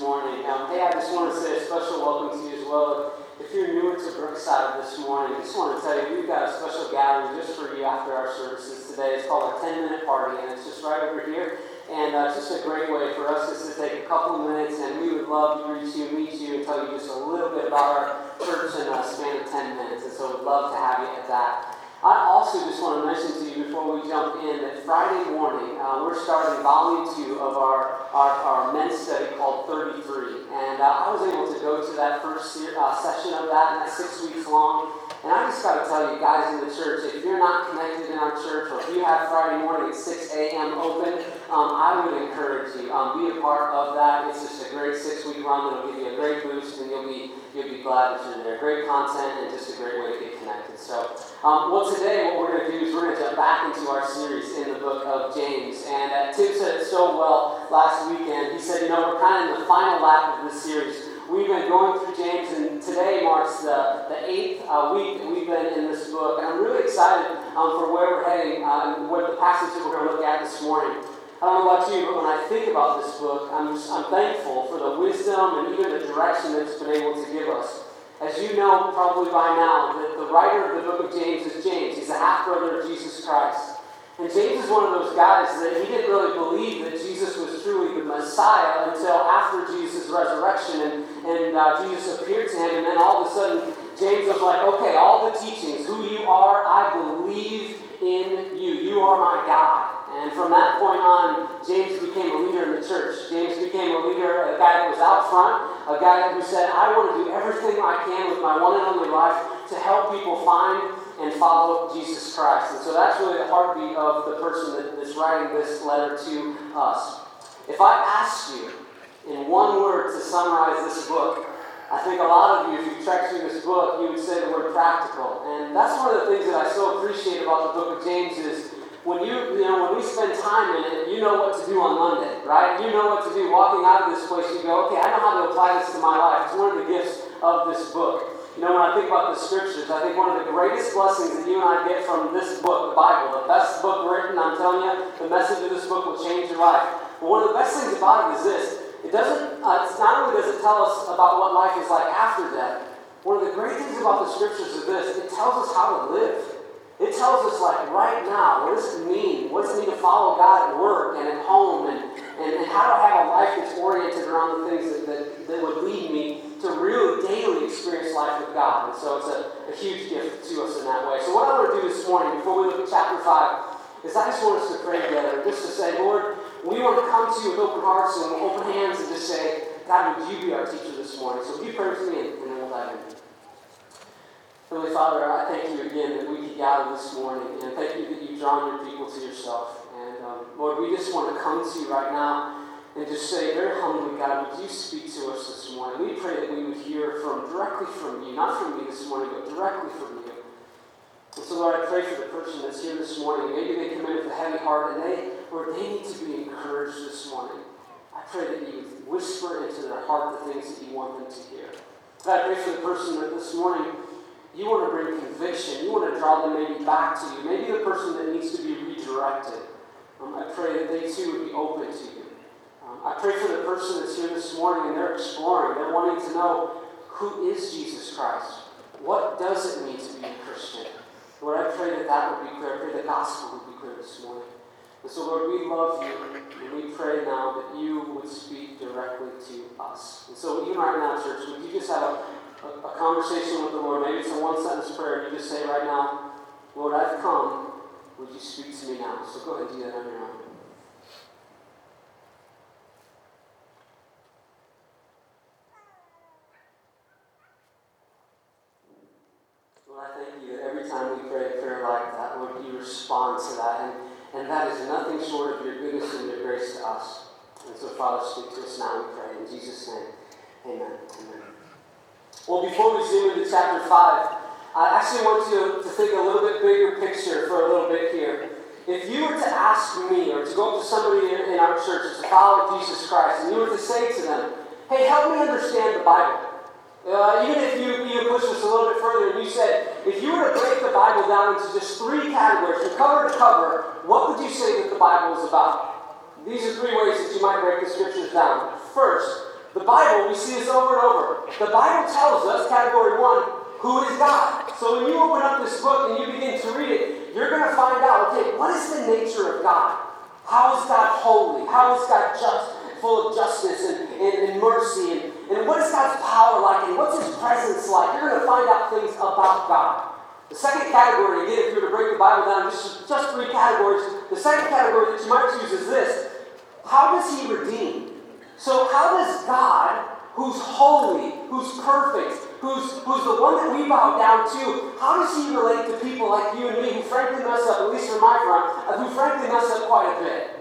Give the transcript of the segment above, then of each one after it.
morning. Um, hey, I just want to say a special welcome to you as well. If you're newer to Brookside this morning, I just want to tell you we've got a special gathering just for you after our services today. It's called a 10 minute party, and it's just right over here. And uh, it's just a great way for us just to take a couple minutes, and we would love to reach you, meet you, and tell you just a little bit about our church in a span of 10 minutes. And so we'd love to have you at that. I also just want to mention to you before we jump in that Friday morning uh, we're starting volume two of our, our, our men's study called 33. And uh, I was able to go to that first uh, session of that, and that's six weeks long. And I just got to tell you, guys in the church, if you're not connected in our church, or if you have Friday morning at 6 a.m. open, um, I would encourage you, um, be a part of that. It's just a great six-week run that'll give you a great boost, and you'll be you'll be glad that you're there. Great content and just a great way to get connected. So, um, well, today what we're going to do is we're going to jump back into our series in the book of James. And uh, Tim said it so well last weekend. He said, you know, we're kind of in the final lap of this series. We've been going through James, and today marks the, the eighth uh, week that we've been in this book. And I'm really excited um, for where we're heading uh, and what the passage that we're going to look at this morning. I don't know about you, but when I think about this book, I'm, I'm thankful for the wisdom and even the direction that it's been able to give us. As you know probably by now, that the writer of the book of James is James. He's a half brother of Jesus Christ. And James is one of those guys that he didn't really believe that Jesus was truly the Messiah until after Jesus' resurrection and, and uh, Jesus appeared to him. And then all of a sudden, James was like, okay, all the teachings, who you are, I believe in you. You are my God. And from that point on, James became a leader in the church. James became a leader, a guy that was out front, a guy who said, I want to do everything I can with my one and only life to help people find and follow Jesus Christ. And so that's really the heartbeat of the person that is writing this letter to us. If I asked you in one word to summarize this book, I think a lot of you, if you checked through this book, you would say the word practical. And that's one of the things that I so appreciate about the book of James is when you, you know, when we spend time in it, you know what to do on Monday, right? You know what to do. Walking out of this place, you go, okay, I know how to apply this to my life. It's one of the gifts of this book. You know, when I think about the scriptures, I think one of the greatest blessings that you and I get from this book, the Bible, the best book written, I'm telling you, the message of this book will change your life. But one of the best things about it is this it doesn't, uh, it's not only does it tell us about what life is like after death, one of the great things about the scriptures is this it tells us how to live. It tells us, like, right now, what does it mean? What does it mean to follow God at work and at home? And, and, and how to have a life that's oriented around the things that, that, that would lead me to really daily experience life with God. And so it's a, a huge gift to us in that way. So, what I want to do this morning, before we look at chapter 5, is I just want us to pray together, just to say, Lord, we want to come to you with open hearts and open hands and just say, God, would you be our teacher this morning? So, you pray with me, and then we'll dive in. Heavenly Father, I thank you again that we could gather this morning, and thank you that you've drawn your people to yourself. And um, Lord, we just want to come to you right now and just say very humbly, God, would you speak to us this morning? We pray that we would hear from directly from you, not from me this morning, but directly from you. And so, Lord, I pray for the person that's here this morning. Maybe they come in with a heavy heart, and they, Lord, they need to be encouraged this morning. I pray that you whisper into their heart the things that you want them to hear. I pray for the person that this morning you want to bring conviction. You want to draw them maybe back to you. Maybe the person that needs to be redirected. Um, I pray that they too would be open to you. Um, I pray for the person that's here this morning and they're exploring. They're wanting to know who is Jesus Christ? What does it mean to be a Christian? Lord, I pray that that would be clear. I pray the gospel would be clear this morning. And so, Lord, we love you, and we pray now that you would speak directly to us. And so, even right now, church, would you just have a a, a conversation with the Lord. Maybe it's a one sentence prayer. You just say right now, Lord, I've come. Would you speak to me now? So go ahead and do that on your own. Lord, I thank you that every time we pray a prayer like that, Lord, you respond to that. And, and that is nothing short of your goodness and your grace to us. And so, Father, speak to us now, we pray. In Jesus' name, amen. Amen. Well, before we zoom into chapter 5, I actually want you to think a little bit bigger picture for a little bit here. If you were to ask me or to go up to somebody in our church to follow Jesus Christ, and you were to say to them, hey, help me understand the Bible. Uh, even if you, you push this a little bit further and you said, if you were to break the Bible down into just three categories, from cover to cover, what would you say that the Bible is about? These are three ways that you might break the scriptures down. First, the Bible, we see this over and over. The Bible tells us, category one, who is God. So when you open up this book and you begin to read it, you're going to find out, okay, what is the nature of God? How is God holy? How is God just, full of justice and, and, and mercy? And, and what is God's power like? And what's his presence like? You're going to find out things about God. The second category, again, if you were to break the Bible down, just, just three categories, the second category that you might choose is this How does he redeem? So, how does God, who's holy, who's perfect, who's, who's the one that we bow down to, how does he relate to people like you and me who frankly mess up, at least from my front, uh, who frankly mess up quite a bit?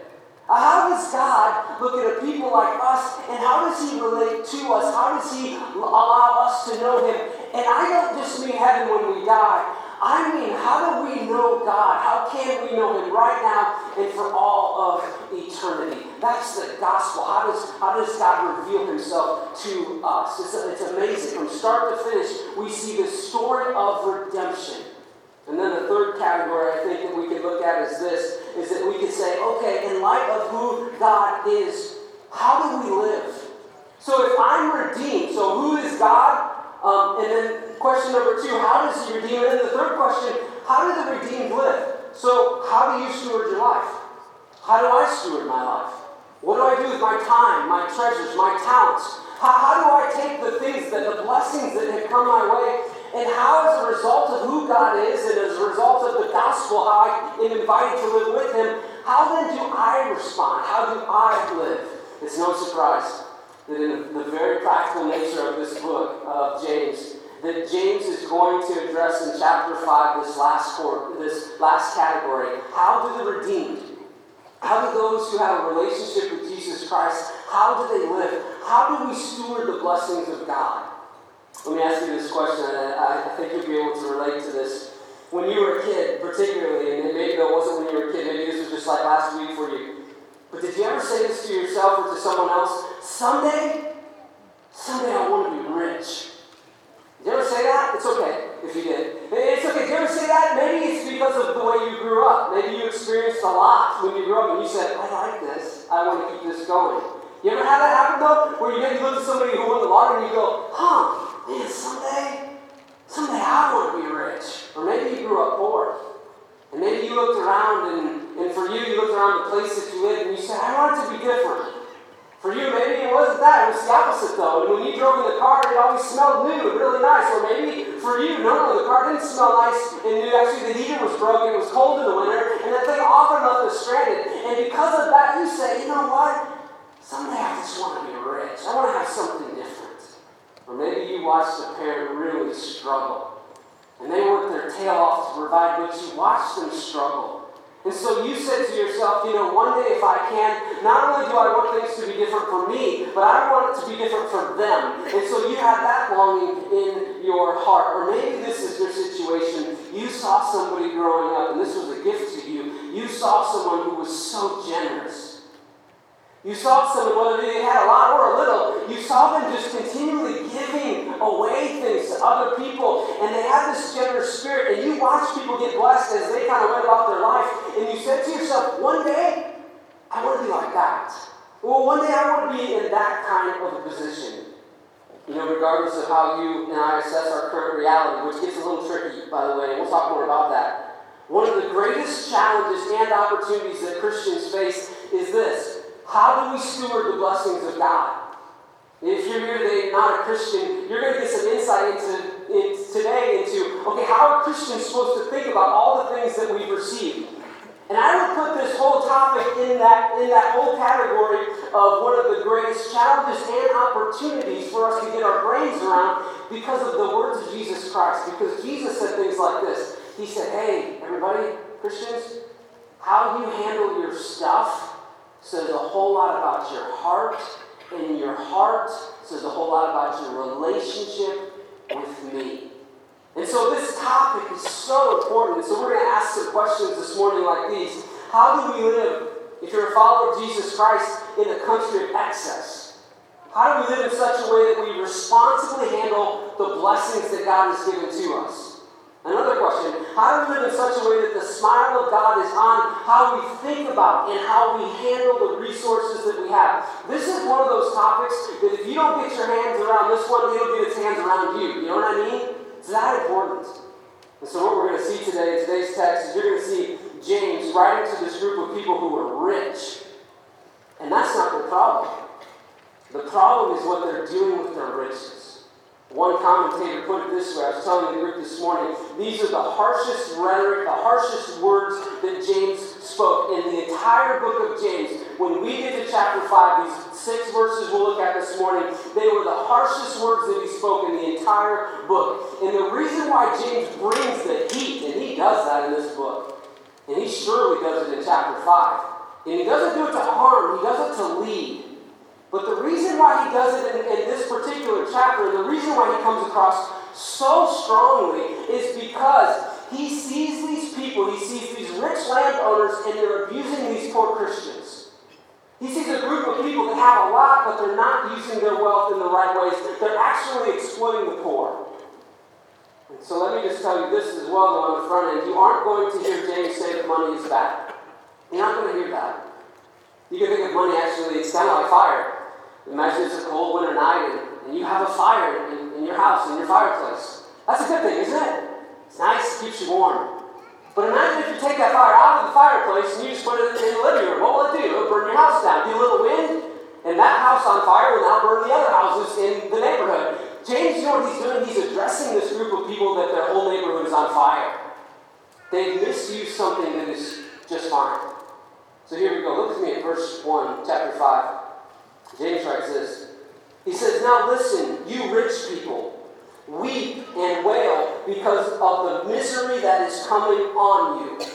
Uh, how does God look at a people like us and how does he relate to us? How does he allow us to know him? And I don't just mean heaven when we die. I mean, how do we know God? How can we know Him right now and for all of eternity? That's the gospel. How does, how does God reveal Himself to us? It's, it's amazing. From start to finish, we see the story of redemption. And then the third category I think that we can look at is this, is that we can say, okay, in light of who God is, how do we live? So if I'm redeemed, so who is God? Um, and then question number two, how does he redeem? And then the third question, how do the redeemed live? So how do you steward your life? How do I steward my life? What do I do with my time, my treasures, my talents? How, how do I take the things, that the blessings that have come my way, and how, as a result of who God is, and as a result of the gospel, how I am invited to live with Him, how then do I respond? How do I live? It's no surprise that in the very practical nature of this book of James, that James is going to address in chapter 5, this last this last category. How do the redeemed, how do those who have a relationship with Jesus Christ, how do they live? How do we steward the blessings of God? Let me ask you this question, and I, I think you'll be able to relate to this. When you were a kid, particularly, and maybe it wasn't when you were a kid, maybe this was just like last week for you, but did you ever say this to yourself or to someone else? Someday, someday I want to be rich. Did you ever say that? It's okay if you did. It's okay. Did you ever say that? Maybe it's because of the way you grew up. Maybe you experienced a lot when you grew up and you said, I like this. I want to keep this going. You ever had that happen though? Where you maybe look at somebody who won the lottery and you go, huh, man, someday, someday I want to be rich. Or maybe you grew up poor. And maybe you looked around and, and for you, you looked around the place that you lived and you said, I want it to be different. For you, maybe it wasn't that. It was the opposite, though. And when you drove in the car, it always smelled new and really nice. Or maybe for you, no, no, the car didn't smell nice and new. Actually, the heater was broken. It was cold in the winter. And that thing often left us stranded. And because of that, you say, you know what? Someday I just want to be rich. I want to have something different. Or maybe you watched a parent really struggle. And they worked their tail off to provide, but you watched them struggle. And so you said to yourself, you know, one day if I can, not only do I want things to be different for me, but I want it to be different for them. And so you have that longing in your heart. Or maybe this is your situation. You saw somebody growing up, and this was a gift to you. You saw someone who was so generous you saw someone, whether they had a lot or a little, you saw them just continually giving away things to other people, and they had this generous spirit, and you watched people get blessed as they kind of went about their life, and you said to yourself, one day, I want to be like that. Well, one day I want to be in that kind of a position. You know, regardless of how you and I assess our current reality, which gets a little tricky, by the way, and we'll talk more about that. One of the greatest challenges and opportunities that Christians face how do we steward the blessings of God? If you're here today not a Christian, you're going to get some insight into, in, today into, okay, how are Christians supposed to think about all the things that we've received? And I would put this whole topic in that, in that whole category of one of the greatest challenges and opportunities for us to get our brains around because of the words of Jesus Christ. Because Jesus said things like this He said, Hey, everybody, Christians, how do you handle your stuff says a whole lot about your heart, and your heart says a whole lot about your relationship with me. And so this topic is so important. And so we're going to ask some questions this morning like these. How do we live, if you're a follower of Jesus Christ, in a country of excess? How do we live in such a way that we responsibly handle the blessings that God has given to us? Another question How do we live in such a way that the smile of God is on how we think about and how we handle the resources that we have? This is one of those topics that if you don't get your hands around this one, it'll get its hands around you. You know what I mean? It's that important. And so, what we're going to see today in today's text is you're going to see James writing to this group of people who were rich. And that's not the problem. The problem is what they're doing with their riches. Commentator put it this way I was telling the group this morning these are the harshest rhetoric, the harshest words that James spoke in the entire book of James. When we get to chapter 5, these six verses we'll look at this morning, they were the harshest words that he spoke in the entire book. And the reason why James brings the heat, and he does that in this book, and he surely does it in chapter 5, and he doesn't do it to harm, he does it to lead. But the reason why he does it in, in this particular chapter, and the reason why he comes across so strongly, is because he sees these people, he sees these rich landowners, and they're abusing these poor Christians. He sees a group of people that have a lot, but they're not using their wealth in the right ways. They're actually exploiting the poor. And so let me just tell you this as well, though, on the front end. You aren't going to hear James say that money is bad. You're not going to hear that. You can think of money actually, it's kind of like fire. Imagine it's a cold winter night and, you have a fire in, in, your house, in your fireplace. That's a good thing, isn't it? It's nice, keeps you warm. But imagine if you take that fire out of the fireplace and you just put it in the living room. What will it do? It'll burn your house down. Be a little wind, and that house on fire will now burn the other houses in the neighborhood. James, you know what he's doing? He's addressing this group of people that their whole neighborhood is on fire. They've misused something that is just fine. So here we go. Look at me at verse 1, chapter 5. James writes this. He says, Now listen, you rich people, weep and wail because of the misery that is coming on you.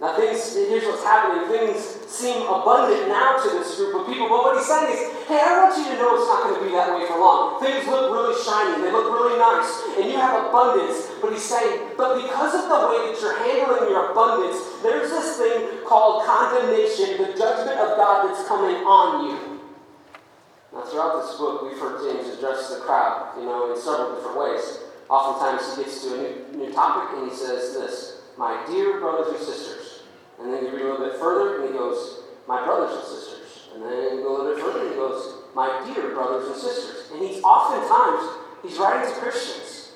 Now, things, here's what's happening. Things seem abundant now to this group of people, but what he's saying is, hey, I want you to know it's not going to be that way for long. Things look really shiny, they look really nice, and you have abundance. But he's saying, but because of the way that you're handling your abundance, there's this thing called condemnation, the judgment of God that's coming on you. Now, throughout this book, we've heard James address the crowd, you know, in several different ways. Oftentimes, he gets to a new, new topic and he says this My dear brothers and sisters. And then you read a little bit further and he goes, My brothers and sisters. And then you go a little bit further and he goes, My dear brothers and sisters. And he's oftentimes, he's writing to Christians.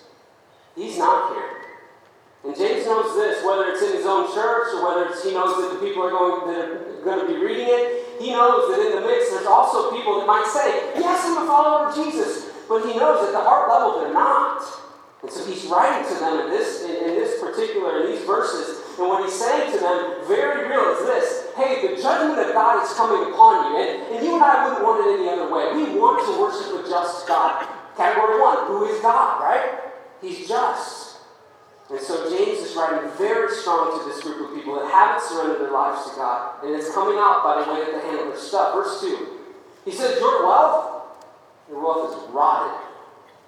He's not here. And James knows this, whether it's in his own church or whether he knows that the people are going, that are going to be reading it, he knows that in the mix there's also people that might say, Yes, I'm a follower of Jesus. But he knows at the heart level they're not. And so he's writing to them in this, in, in this particular, in these verses. And what he's saying to them, very real, is this Hey, the judgment of God is coming upon you. And, and you and I wouldn't want it any other way. We want to worship a just God. Category one, who is God, right? He's just. And so James is writing very strong to this group of people that haven't surrendered their lives to God. And it's coming out by the way that they handle their stuff. Verse 2. He says, Your wealth, your wealth is rotted,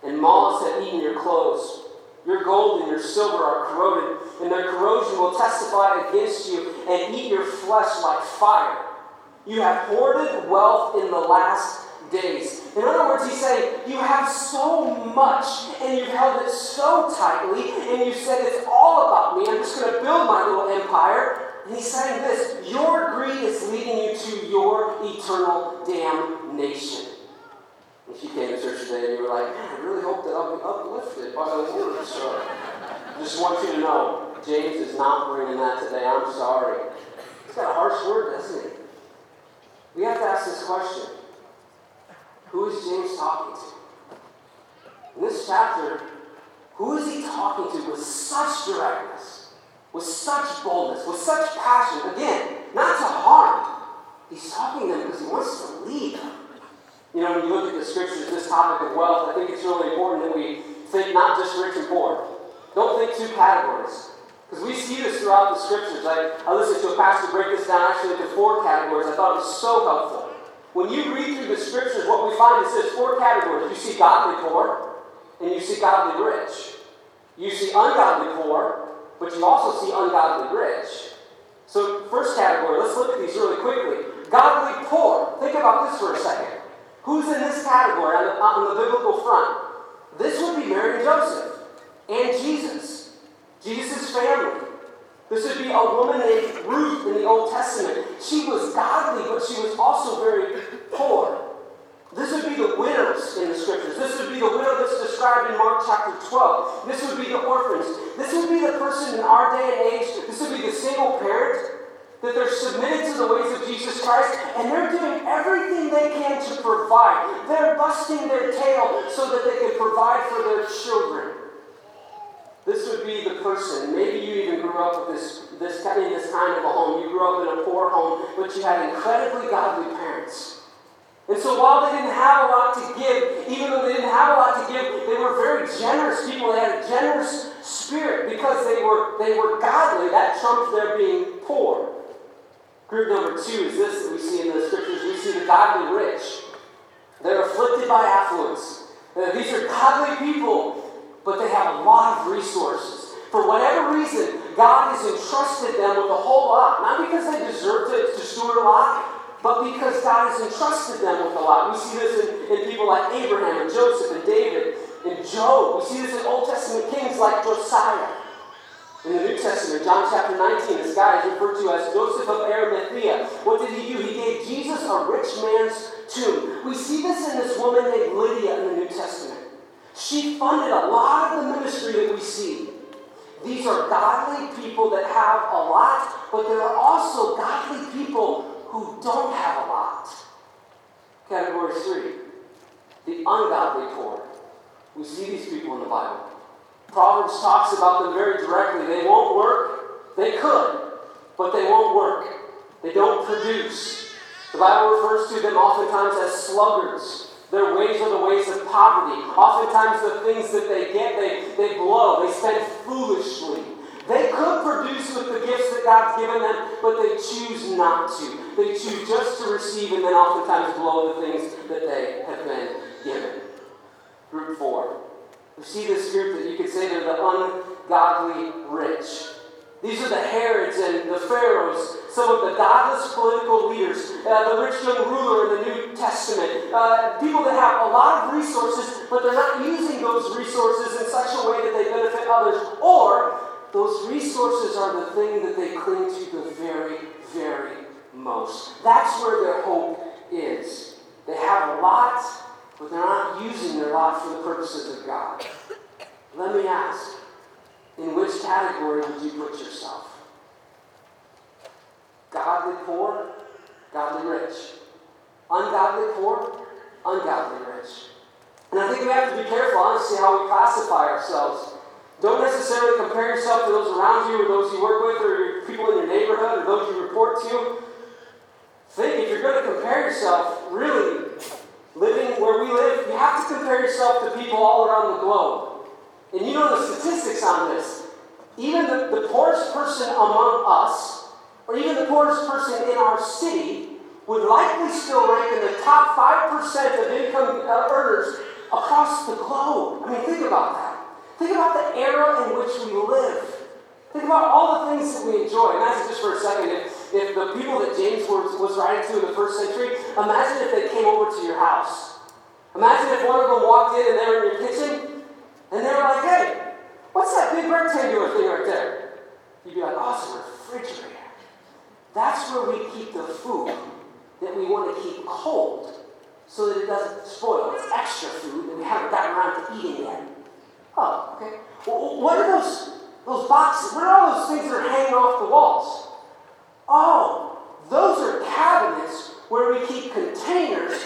and moths have eaten your clothes. Your gold and your silver are corroded, and their corrosion will testify against you and eat your flesh like fire. You have hoarded wealth in the last days. In other words, he's saying, You have so much, and you've held it so tightly, and you said, It's all about me. I'm just going to build my little empire. And he's saying this Your greed is leading you to your eternal damnation. If you came to church today and you were like, Man, I really hope that I'll be uplifted by the word. I just want you to know, James is not bringing that today. I'm sorry. He's got a harsh word, doesn't he? We have to ask this question who is James talking to? In this chapter, who is he talking to with such directness, with such boldness, with such passion? Again, not to harm. He's talking to them because he wants to lead them. You know, when you look at the scriptures, this topic of wealth, I think it's really important that we think not just rich and poor. Don't think two categories. Because we see this throughout the scriptures. I, I listened to a pastor break this down actually into four categories. I thought it was so helpful. When you read through the scriptures, what we find is there's four categories. You see godly poor, and you see godly rich. You see ungodly poor, but you also see ungodly rich. So, first category, let's look at these really quickly. Godly poor. Think about this for a second. Who's in this category on the, on the biblical front? This would be Mary and Joseph and Jesus. Jesus' family. This would be a woman named Ruth in the Old Testament. She was godly, but she was also very poor. This would be the widows in the scriptures. This would be the widow that's described in Mark chapter 12. This would be the orphans. This would be the person in our day and age. This would be the single parent that they're submitted to the ways of Jesus Christ and they're doing everything they can to provide. They're busting their tail so that they can provide for their children. This would be the person. Maybe you even grew up with this, this of this kind of a home. You grew up in a poor home, but you had incredibly godly parents. And so while they didn't have a lot to give, even though they didn't have a lot to give, they were very generous people. They had a generous spirit because they were they were godly. That trumped their being poor. Group number two is this that we see in the scriptures. We see the godly rich. They're afflicted by affluence. Uh, these are godly people but they have a lot of resources. For whatever reason, God has entrusted them with a whole lot. Not because they deserve to, to steward a lot, but because God has entrusted them with a lot. We see this in, in people like Abraham and Joseph and David and Job. We see this in Old Testament kings like Josiah. In the New Testament, John chapter 19, this guy is referred to as Joseph of Arimathea. What did he do? He gave Jesus a rich man's tomb. We see this in this woman named Lydia in the New Testament. She funded a lot of the ministry that we see. These are godly people that have a lot, but there are also godly people who don't have a lot. Category three the ungodly poor. We see these people in the Bible. Proverbs talks about them very directly. They won't work. They could, but they won't work. They don't produce. The Bible refers to them oftentimes as sluggards. Their ways are the ways of poverty. Oftentimes, the things that they get, they, they blow. They spend foolishly. They could produce with the gifts that God's given them, but they choose not to. They choose just to receive and then oftentimes blow the things that they have been given. Group four. We see this group that you could say they're the ungodly rich. These are the Herods and the Pharaohs, some of the godless political leaders, uh, the rich young ruler in the New Testament, uh, people that have a lot of resources, but they're not using those resources in such a way that they benefit others, or those resources are the thing that they cling to the very, very most. That's where their hope is. They have a lot, but they're not using their lot for the purposes of God. Let me ask in which category would you put yourself? Godly poor, godly rich. Ungodly poor, ungodly rich. And I think we have to be careful, honestly, how we classify ourselves. Don't necessarily compare yourself to those around you or those you work with or people in your neighborhood or those you report to. Think if you're going to compare yourself, really, living where we live, you have to compare yourself to people all around the globe. And you know the statistics on this. Even the, the poorest person among us, or even the poorest person in our city, would likely still rank in the top 5% of income earners across the globe. I mean, think about that. Think about the era in which we live. Think about all the things that we enjoy. Imagine just for a second if, if the people that James was, was writing to in the first century, imagine if they came over to your house. Imagine if one of them walked in and they were in your kitchen and they were like, hey, what's that big rectangular thing right there? You'd be like, oh, it's a refrigerator. That's where we keep the food that we want to keep cold so that it doesn't spoil. It's extra food and we haven't gotten around to eating yet. Oh, okay. Well, what are those, those boxes? What are all those things that are hanging off the walls? Oh, those are cabinets where we keep containers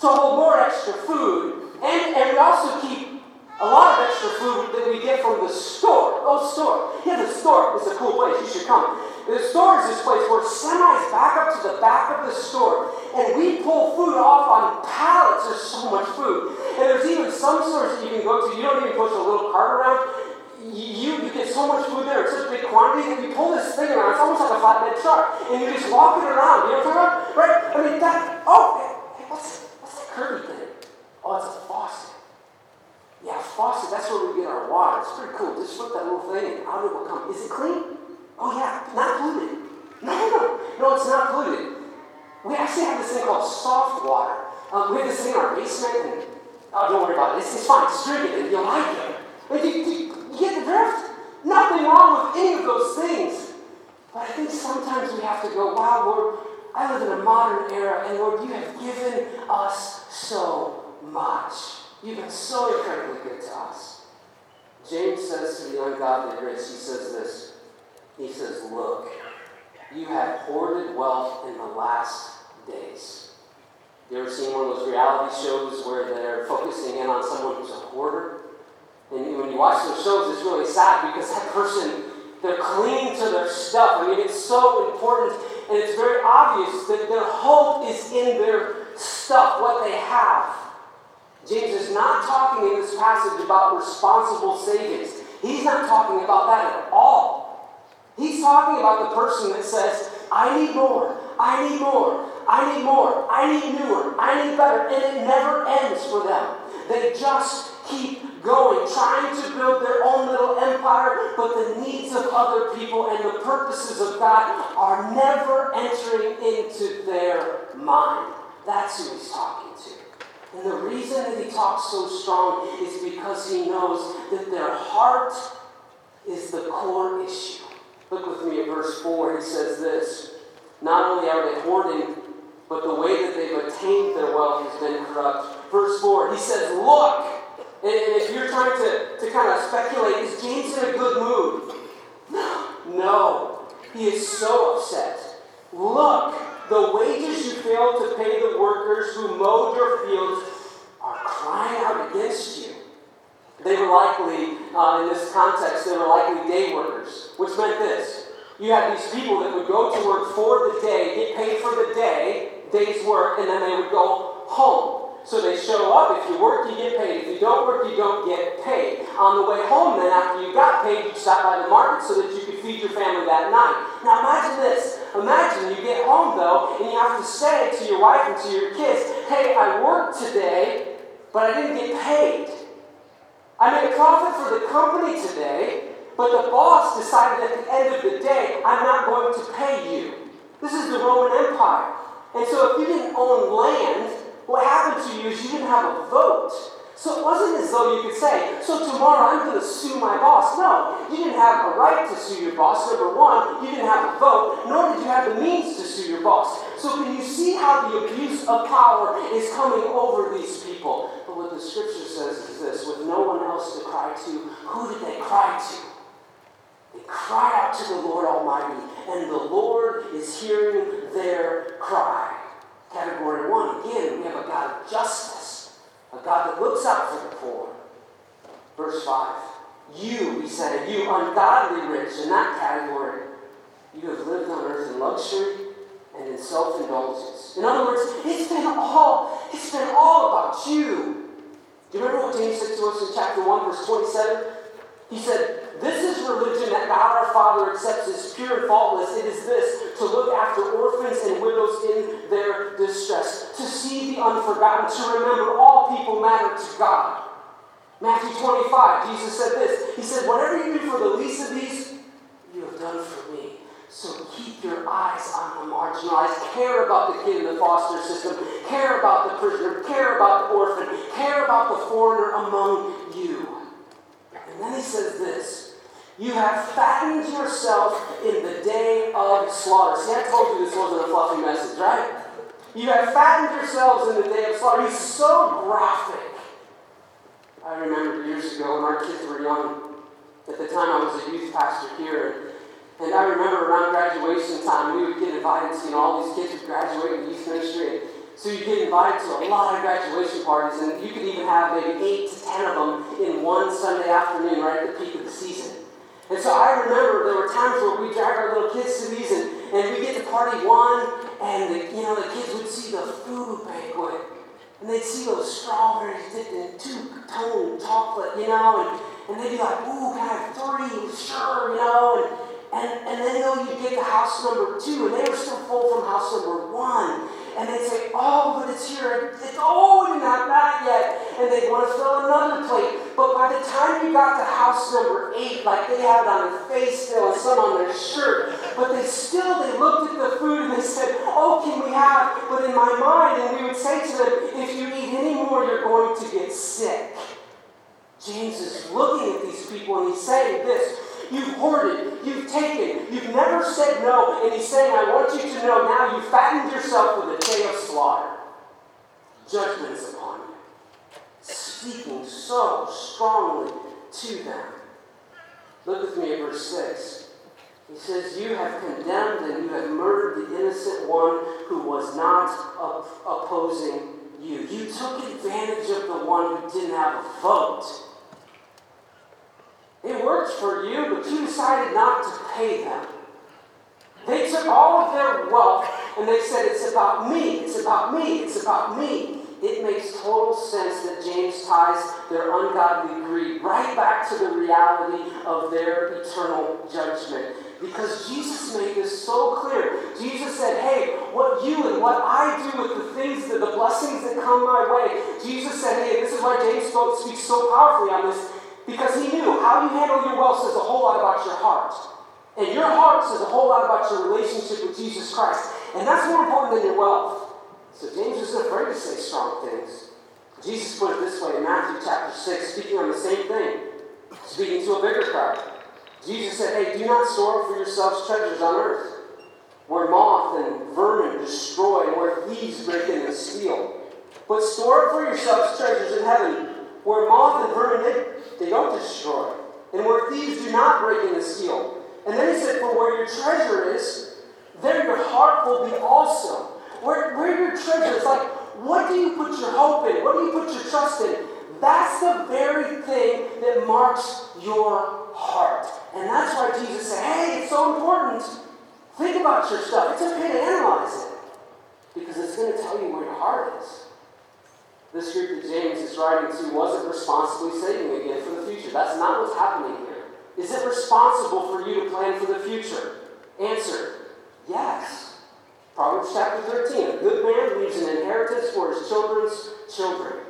to hold more extra food. And, and we also keep a lot of extra food that we get from the store. Oh, store. Yeah, the store is a cool place. You should come. The store is this place where semis back up to the back of the store, and we pull food off on pallets. There's so much food. And there's even some stores that you can go to, you don't even push a little cart around. You, you get so much food there, it's such big quantity that you pull this thing around. It's almost like a flatbed truck, and you just walk it around. You know what I'm talking about? Right? I mean, that, oh, what's, what's that curvy thing? Oh, it's a faucet. Yeah, faucet, that's where we get our water. It's pretty cool. Just flip that little thing and out it will come. Is it clean? Oh, yeah, not polluted. No, no, no, it's not polluted. We actually have this thing called soft water. Um, we have this thing in our basement, and oh, don't worry about it. It's, it's fine. Just drink it, you'll like it. But you, you, you get the drift? Nothing wrong with any of those things. But I think sometimes we have to go, wow, Lord, I live in a modern era, and Lord, you have given us so much. You've been so incredibly good to us. James says to the ungodly rich, he says this. He says, Look, you have hoarded wealth in the last days. You ever seen one of those reality shows where they're focusing in on someone who's a hoarder? And when you watch those shows, it's really sad because that person, they're clinging to their stuff. I mean, it's so important, and it's very obvious that their hope is in their stuff, what they have. James is not talking in this passage about responsible savings. He's not talking about that at all. He's talking about the person that says, I need more, I need more, I need more, I need newer, I need better, and it never ends for them. They just keep going, trying to build their own little empire, but the needs of other people and the purposes of God are never entering into their mind. That's who he's talking to. And the reason that he talks so strong is because he knows that their heart is the core issue. Look with me at verse 4. He says this Not only are they hoarding, but the way that they've attained their wealth has been corrupt. Verse 4, he says, Look, and, if you're trying to, to kind of speculate, is James in a good mood? No. No. He is so upset. Look, the wages you failed to pay the workers who mowed your fields are crying out against you. They were likely, uh, in this context, they were likely day workers, which meant this. You had these people that would go to work for the day, get paid for the day, day's work, and then they would go home. So they show up. If you work, you get paid. If you don't work, you don't get paid. On the way home, then, after you got paid, you stop by the market so that you could feed your family that night. Now imagine this. Imagine you get home, though, and you have to say to your wife and to your kids, hey, I worked today, but I didn't get paid. I made a profit for the company today, but the boss decided at the end of the day, I'm not going to pay you. This is the Roman Empire. And so if you didn't own land, what happened to you is you didn't have a vote. So it wasn't as though you could say, so tomorrow I'm going to sue my boss. No, you didn't have a right to sue your boss. Number one, you didn't have a vote, nor did you have the means to sue your boss. So can you see how the abuse of power is coming over these people? The scripture says is this with no one else to cry to, who did they cry to? They cried out to the Lord Almighty, and the Lord is hearing their cry. Category one, again, we have a God of justice, a God that looks out for the poor. Verse 5. You, he said, you ungodly rich, in that category, you have lived on earth in luxury and in self-indulgence. In other words, it's been all, it's been all about you. Do you remember what James said to us in chapter 1, verse 27? He said, This is religion that God our Father accepts as pure and faultless. It is this to look after orphans and widows in their distress, to see the unforgotten, to remember all people matter to God. Matthew 25, Jesus said this. He said, Whatever you do for the least of these, you have done for me. So keep your eyes on the marginalized. Care about the kid in the foster system. Care about the prisoner. Care about the orphan. Care about the foreigner among you. And then he says this You have fattened yourself in the day of slaughter. See, I told you this wasn't a fluffy message, right? You have fattened yourselves in the day of slaughter. He's so graphic. I remember years ago when our kids were young. At the time, I was a youth pastor here. And I remember around graduation time, we would get invited to, you know, all these kids would graduate in youth ministry. So you get invited to a lot of graduation parties, and you could even have maybe eight to ten of them in one Sunday afternoon, right at the peak of the season. And so I remember there were times where we drag our little kids to these, and, and we get to party one, and the, you know the kids would see the food banquet, and they'd see those strawberries dipped in two-tone chocolate, you know, and, and they'd be like, "Ooh, can I have three? Sure, you know." And, and, and then know you get to house number two, and they were still full from house number one and they'd say, Oh, but it's here. It's oh, not that yet. And they'd want to fill another plate. But by the time you got to house number eight, like they had it on their face still and some on their shirt, but they still they looked at the food and they said, Oh, can we have? But in my mind, and we would say to them, if you eat any more, you're going to get sick. James is looking at these people and he's saying this You've hoarded. You've taken. You've never said no. And he's saying, I want you to know now you've fattened yourself with a day of slaughter. Judgment is upon you. Speaking so strongly to them. Look with me at verse 6. He says, You have condemned and you have murdered the innocent one who was not op- opposing you. You took advantage of the one who didn't have a vote. It worked for you, but you decided not to pay them. They took all of their wealth and they said, It's about me, it's about me, it's about me. It makes total sense that James ties their ungodly greed right back to the reality of their eternal judgment. Because Jesus made this so clear. Jesus said, Hey, what you and what I do with the things, that the blessings that come my way. Jesus said, Hey, this is why James spoke, speaks so powerfully on this. Because he knew how you handle your wealth says a whole lot about your heart. And your heart says a whole lot about your relationship with Jesus Christ. And that's more important than your wealth. So James isn't afraid to say strong things. Jesus put it this way in Matthew chapter 6, speaking on the same thing, speaking to a bigger crowd. Jesus said, Hey, do not store for yourselves treasures on earth, where moth and vermin destroy, and where thieves break in and steal. But store for yourselves treasures in heaven, where moth and vermin they, don't destroy, and where thieves do not break in and steal. And then he said, For where your treasure is, there your heart will be also. Where, where your treasure is like, what do you put your hope in? What do you put your trust in? That's the very thing that marks your heart. And that's why Jesus said, hey, it's so important. Think about your stuff. It's okay to analyze it because it's going to tell you where your heart is. This group that James is writing to wasn't responsibly saving again for the future. That's not what's happening here. Is it responsible for you to plan for the future? Answer yes. Proverbs chapter 13 A good man leaves an inheritance for his children's children.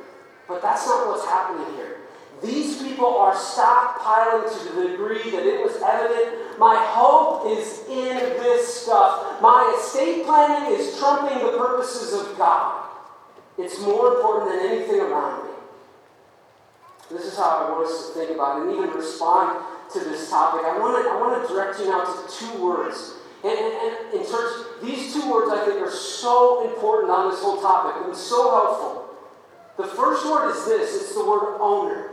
But that's not what's happening here. These people are stockpiling to the degree that it was evident my hope is in this stuff. My estate planning is trumping the purposes of God. It's more important than anything around me. This is how I want us to think about it and even respond to this topic. I want to, I want to direct you now to two words. And, in church, these two words I think are so important on this whole topic and so helpful. The first word is this it's the word owner.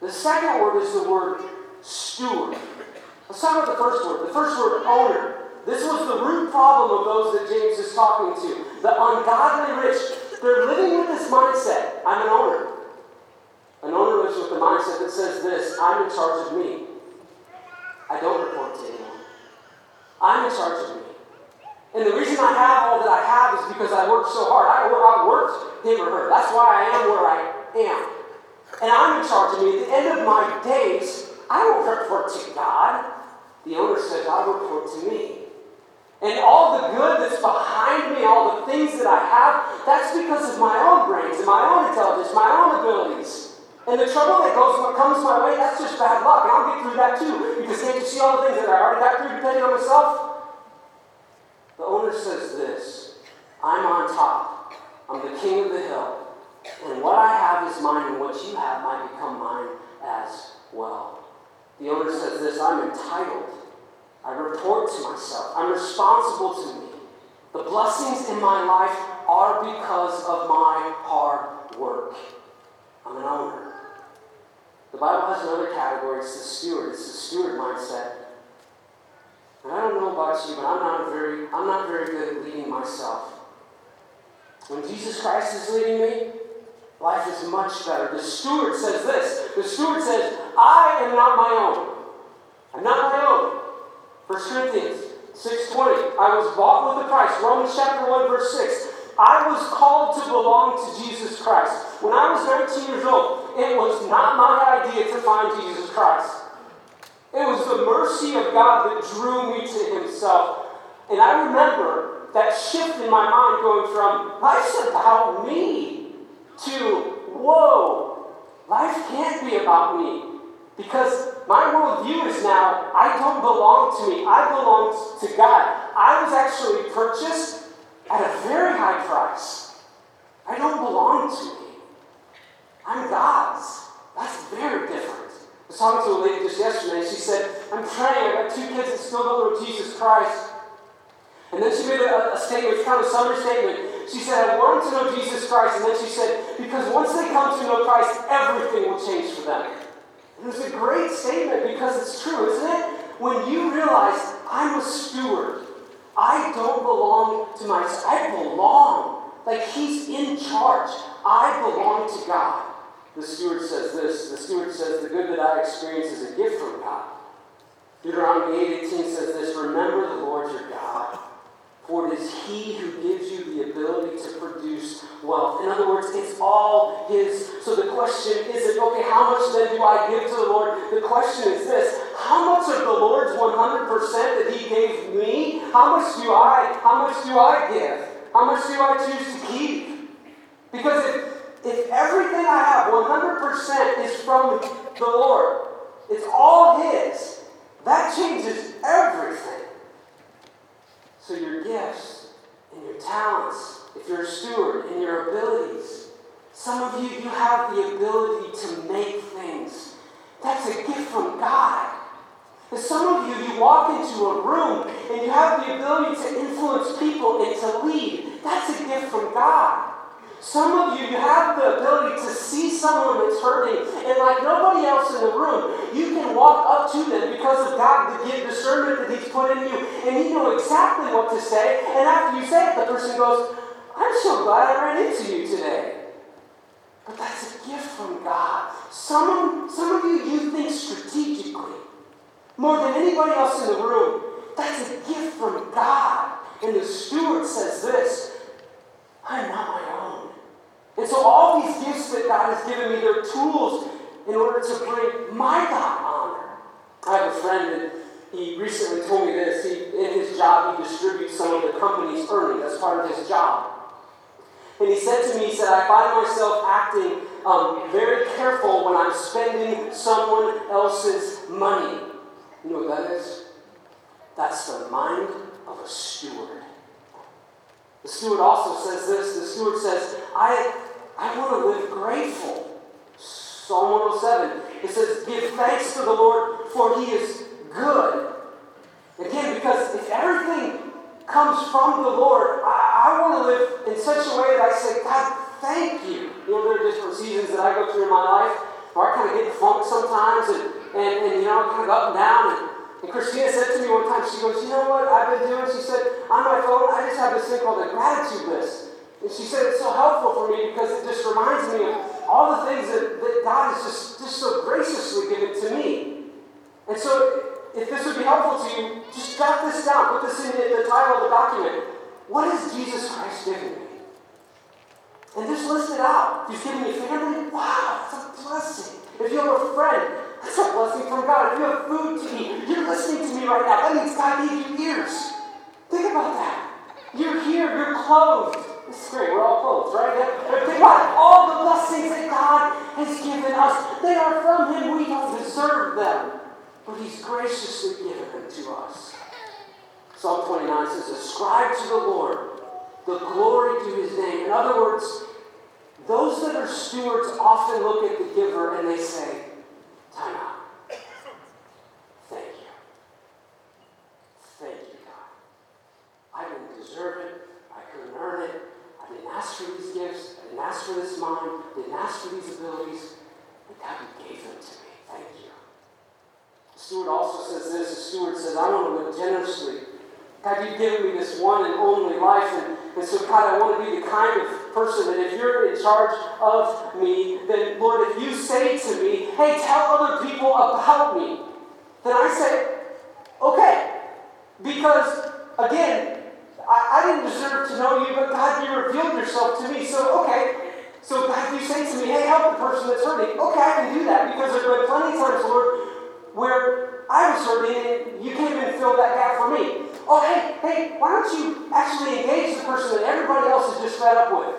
The second word is the word steward. Let's talk about the first word. The first word, owner. This was the root problem of those that James is talking to. The ungodly rich. They're living with this mindset I'm an owner. An owner lives with the mindset that says this I'm in charge of me. I don't report to anyone. I'm in charge of me. And the reason I have all that I have is because I worked so hard. I outworked him or her. That's why I am where I am. And I'm in charge of me. At the end of my days, I don't report to God. The owner says, I report to me. And all the good that's behind me, all the things that I have, that's because of my own brains and my own intelligence, my own abilities. And the trouble that goes, what comes my way, that's just bad luck. And I'll get through that too. Because can't you see all the things that I already got through depending on myself? The owner says this I'm on top. I'm the king of the hill. And what I have is mine, and what you have might become mine as well. The owner says this I'm entitled. I report to myself. I'm responsible to me. The blessings in my life are because of my hard work. I'm an owner. The Bible has another category, it's the steward. It's the steward mindset. And I don't know about you, but I'm not very, I'm not very good at leading myself. When Jesus Christ is leading me, life is much better. The steward says this. The steward says, I am not my own. I'm not. 1 Corinthians 6.20, I was bought with the price. Romans chapter 1, verse 6. I was called to belong to Jesus Christ. When I was 19 years old, it was not my idea to find Jesus Christ. It was the mercy of God that drew me to Himself. And I remember that shift in my mind going from, life's about me, to, whoa, life can't be about me. Because my worldview is now, I don't belong to me, I belong to God. I was actually purchased at a very high price. I don't belong to me. I'm God's. That's very different. Let's talk talking to a lady just yesterday, she said, I'm praying. I've got two kids that still don't know Jesus Christ. And then she made a, a statement, kind of a summary statement. She said, I want to know Jesus Christ. And then she said, because once they come to know Christ, everything will change for them. And it was a great statement because it's true, isn't it? When you realize I'm a steward, I don't belong to myself. I belong. Like he's in charge. I belong to God. The steward says this. The steward says, The good that I experience is a gift from God. Deuteronomy 8 18 says this Remember the Lord your God for it is He who gives you the ability to produce wealth. In other words, it's all His. So the question isn't, okay, how much then do I give to the Lord? The question is this how much of the Lord's 100% that He gave me, how much do I, how much do I give? How much do I choose to keep? Because if, if everything I have, 100% is from the Lord, it's all His, that changes everything. So your gifts and your talents, if you're a steward, and your abilities. Some of you, you have the ability to make things. That's a gift from God. And some of you, you walk into a room and you have the ability to influence people and to lead. That's a gift from God. Some of you, you have the ability to see someone that's hurting, and like nobody else in the room, you can walk up to them because of God, the gift discernment that He's put in you, and you know exactly what to say. And after you say it, the person goes, I'm so glad I ran into you today. But that's a gift from God. Some, some of you, you think strategically more than anybody else in the room. That's a gift from God. And the steward says this I'm not my own. And so all these gifts that God has given me, they're tools in order to bring my God honor. I have a friend and he recently told me this. He, in his job, he distributes some of the company's earnings. That's part of his job. And he said to me, he said, I find myself acting um, very careful when I'm spending someone else's money. You know what that is? That's the mind of a steward. The steward also says this. The steward says, I, I want to live grateful. Psalm 107. It says, Give thanks to the Lord, for he is good. Again, because if everything comes from the Lord, I, I want to live in such a way that I say, God, thank you. You know, there are different seasons that I go through in my life where I kind of get funk sometimes and, and, and you know, kind of up and down. And, and Christina said to me one time, she goes, You know what I've been doing? She said, On my phone, I just have this thing called a gratitude list. And she said it's so helpful for me because it just reminds me of all the things that, that God has just, just so graciously given to me. And so, if this would be helpful to you, just jot this down. Put this in the, the title of the document. What has Jesus Christ given me? And just list it out. He's given you family, wow, that's a blessing. If you have a friend, that's a blessing from God. If you have food to eat, you're listening to me right now. That means God gave you ears. Think about that. You're here, you're clothed. Great, we're all clothed, right? But think about all the blessings that God has given us. They are from Him. We don't deserve them. But He's graciously given them to us. Psalm 29 says, Ascribe to the Lord the glory to His name. In other words, those that are stewards often look at the giver and they say, Time out. Thank you. Thank you, God. I didn't deserve it. I couldn't earn it. I didn't ask for these gifts. I didn't ask for this mind. I didn't ask for these abilities. But God, you gave them to me. Thank you. The steward also says this. The steward says, I want to live generously. God, you've given me this one and only life. And, and so, God, I want to be the kind of person that if you're in charge of me, then, Lord, if you say to me, hey, tell other people about me, then I say, okay. Because, again, I, I didn't deserve to know you, but God, you revealed yourself to me. So, okay. So, God, you say to me, hey, help the person that's hurting. Okay, I can do that because there have been plenty of times, Lord, where I was hurting and you came and filled that gap for me. Oh, hey, hey, why don't you actually engage the person that everybody else is just fed up with?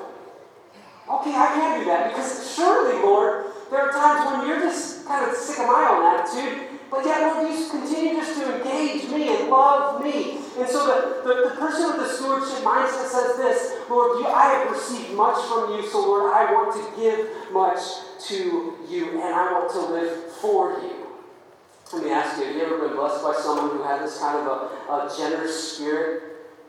Okay, I can do that because surely, Lord, there are times when you're just kind of sick of my own attitude, but yet, Lord, you continue just to engage me and love me. And so the, the, the person with the stewardship mindset says this Lord, you, I have received much from you, so Lord, I want to give much to you, and I want to live for you. Let me ask you, have you ever been blessed by someone who had this kind of a, a generous spirit?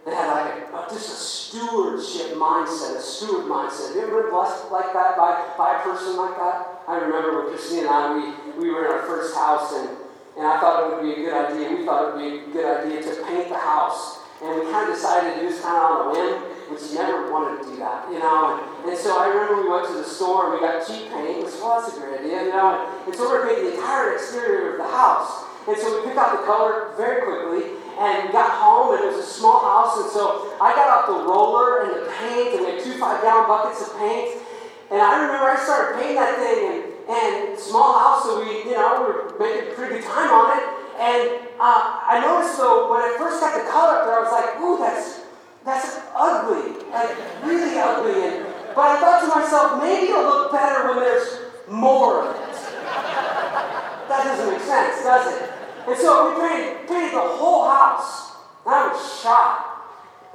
They had like a, just a stewardship mindset, a steward mindset. Have you ever been blessed like that by, by a person like that? I remember when Christine and I, we, we were in our first house and, and I thought it would be a good idea. We thought it would be a good idea to paint the house. And we kind of decided to do this kind of on a whim, which you never wanted to do that, you know. And, and so I remember we went to the store and we got cheap paint. We said, well, that's a great idea, you know. And, so we're painting the entire exterior of the house. And so we picked out the color very quickly. And got home, and it was a small house, and so I got out the roller and the paint, and we had two five gallon buckets of paint. And I remember I started painting that thing, and, and small house, so we, you know, we were making pretty good time on it. And uh, I noticed though, when I first got the color up there, I was like, ooh, that's that's ugly, like really ugly. And, but I thought to myself, maybe it'll look better when there's more of it. That doesn't make sense, does it? And so we painted, painted the whole house. And I was shocked.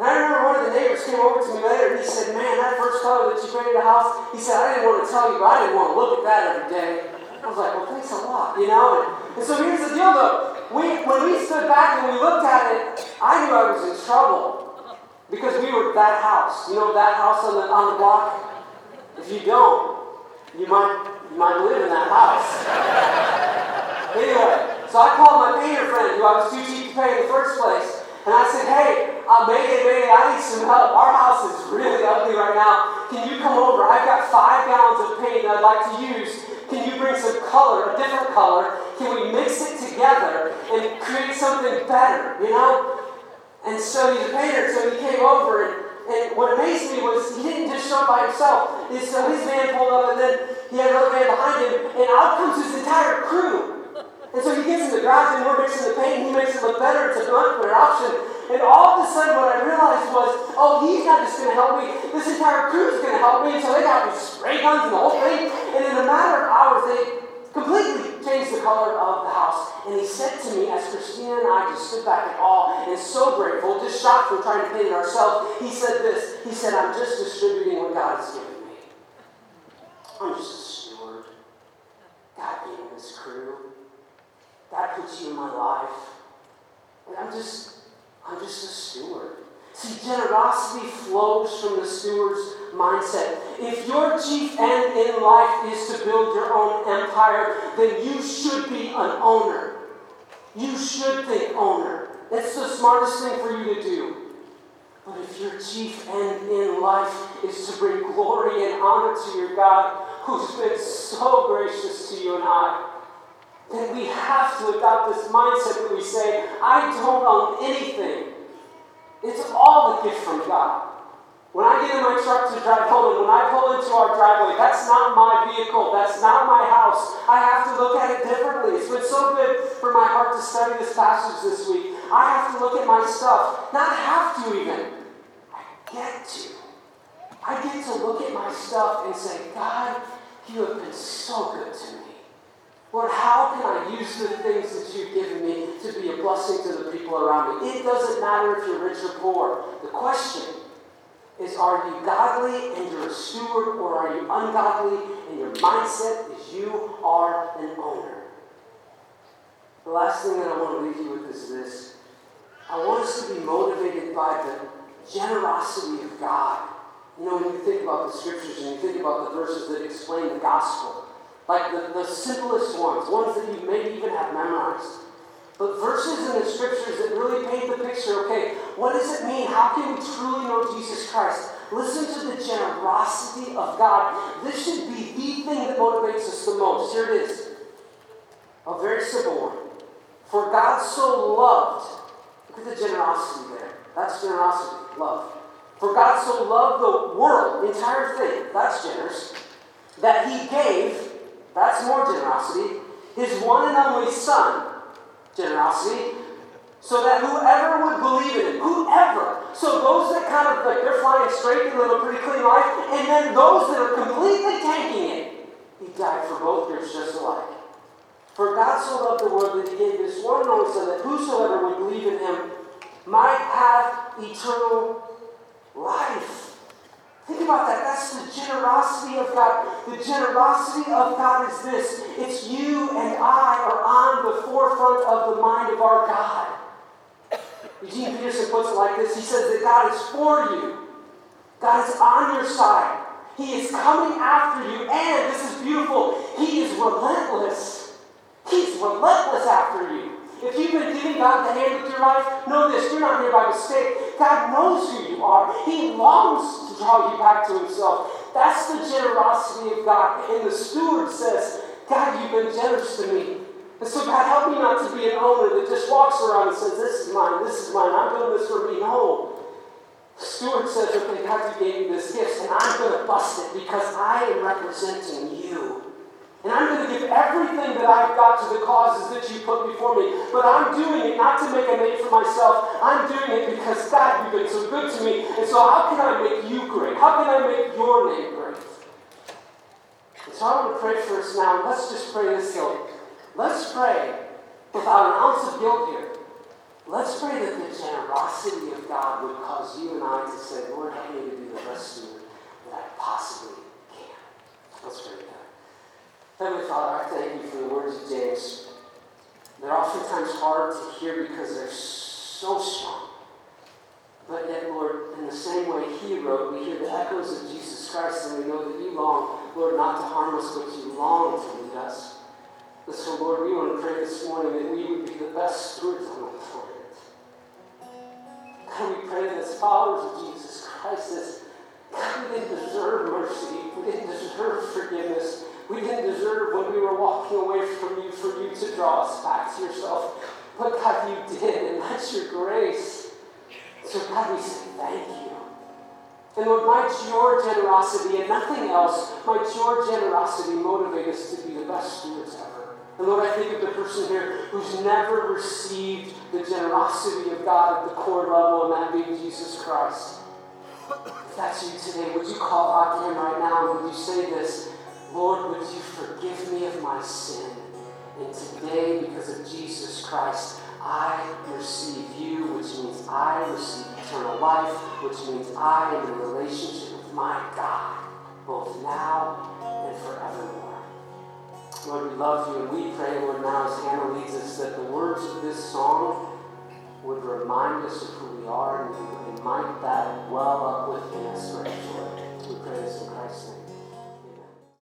And I remember one of the neighbors came over to me later and he said, Man, that first color that you painted the house, he said, I didn't want to tell you, but I didn't want to look at that every day. I was like, Well, thanks a lot, you know? And, and so here's the deal though. We, when we stood back and we looked at it, I knew I was in trouble because we were that house. You know that house on the, on the block? If you don't, you might, you might live in that house. anyway, so I called my painter friend who I was too cheap to pay in the first place. And I said, hey, uh, Mayday, Mayday, I need some help. Our house is really ugly right now. Can you come over? I've got five gallons of paint I'd like to use. Can you bring some color, a different color? Can we mix it together and create something better, you know? And so he's a painter, so he came over and, and what amazed me was he didn't just show up by himself. So his van pulled up and then he had another van behind him, and out comes his entire crew. And so he gets in the garage and we're mixing the paint and he makes it look better. It's a much better option. And all of a sudden what I realized was, oh, he's not just going to help me. This entire crew is going to help me. And so they got these spray guns and the whole thing. And in a matter of hours, they completely changed the color of the house. And he said to me, as Christina and I just stood back in awe and so grateful, just shocked from trying to paint it ourselves, he said this. He said, I'm just distributing what God has given me. I'm just a steward. God gave me this crew. God puts you in my life. And I'm just, I'm just a steward. See, generosity flows from the steward's mindset. If your chief end in life is to build your own empire, then you should be an owner. You should think owner. That's the smartest thing for you to do. But if your chief end in life is to bring glory and honor to your God, who's been so gracious to you and I, then we have to adopt this mindset that we say, I don't own anything. It's all a gift from God. When I get in my truck to drive home and when I pull into our driveway, that's not my vehicle. That's not my house. I have to look at it differently. It's been so good for my heart to study this passage this week. I have to look at my stuff. Not have to even. I get to. I get to look at my stuff and say, God, you have been so good to me. Lord, how can I use the things that you've given me to be a blessing to the people around me? It doesn't matter if you're rich or poor. The question is are you godly and you're a steward, or are you ungodly and your mindset is you are an owner? The last thing that I want to leave you with is this I want us to be motivated by the generosity of God. You know, when you think about the scriptures and you think about the verses that explain the gospel, like the, the simplest ones, ones that you maybe even have memorized. But verses in the scriptures that really paint the picture okay, what does it mean? How can we truly know Jesus Christ? Listen to the generosity of God. This should be the thing that motivates us the most. Here it is a very simple one. For God so loved, look at the generosity there. That's generosity, love. For God so loved the world, the entire thing, that's generous, that he gave that's more generosity. His one and only Son, generosity, so that whoever would believe in him, whoever, so those that kind of like they're flying straight, they live a pretty clean life, and then those that are completely tanking it, he died for both groups just alike. For God so loved the world that he gave his one and only Son, that whosoever would believe in him might have eternal life. Think about that. That's the generosity of God. The generosity of God is this it's you and I are on the forefront forefront of the mind of our God. Eugene Peterson puts it like this He says that God is for you, God is on your side. He is coming after you, and this is beautiful, He is relentless. He's relentless after you. If you've been giving God the hand with your life, know this, you're not here by mistake. God knows who you are. He longs to draw you back to himself. That's the generosity of God. And the steward says, God, you've been generous to me. And so, God, help me not to be an owner that just walks around and says, This is mine, this is mine, I'm doing this for me. No. Steward says, Okay, God, you gave me this gift, and I'm going to bust it because I am representing you. And I'm going to give everything that I've got to the causes that you put before me. But I'm doing it not to make a name for myself. I'm doing it because, God, you've been so good to me. And so, how can I make you great? How can I make your name great? And so, I want to pray for us now. Let's just pray this hill. Let's pray without an ounce of guilt here. Let's pray that the generosity of God would cause you and I to say, Lord, help me to be the best that I possibly can. Let's pray. That. Heavenly Father, I thank you for the words of James. They're oftentimes hard to hear because they're so strong. But yet, Lord, in the same way He wrote, we hear the echoes of Jesus Christ, and we know that you long, Lord, not to harm us, but you long to lead us. And so, Lord, we want to pray this morning that we would be the best stewards on the planet. God, we pray that as followers of Jesus Christ, as God, we didn't deserve mercy, we didn't deserve forgiveness. We didn't deserve when we were walking away from you for you to draw us back to yourself. But God, you did, and that's your grace. So God, we say thank you. And Lord, might your generosity and nothing else, might your generosity motivate us to be the best stewards ever. And Lord, I think of the person here who's never received the generosity of God at the core level, and that being Jesus Christ. If that's you today, would you call out to him right now? Would you say this? Lord, would you forgive me of my sin? And today, because of Jesus Christ, I receive you, which means I receive eternal life, which means I am in a relationship with my God, both now and forevermore. Lord, we love you, and we pray, Lord, now as Hannah leads us, that the words of this song would remind us of who we are, and, and might that well up within us joy. We pray this in Christ's name.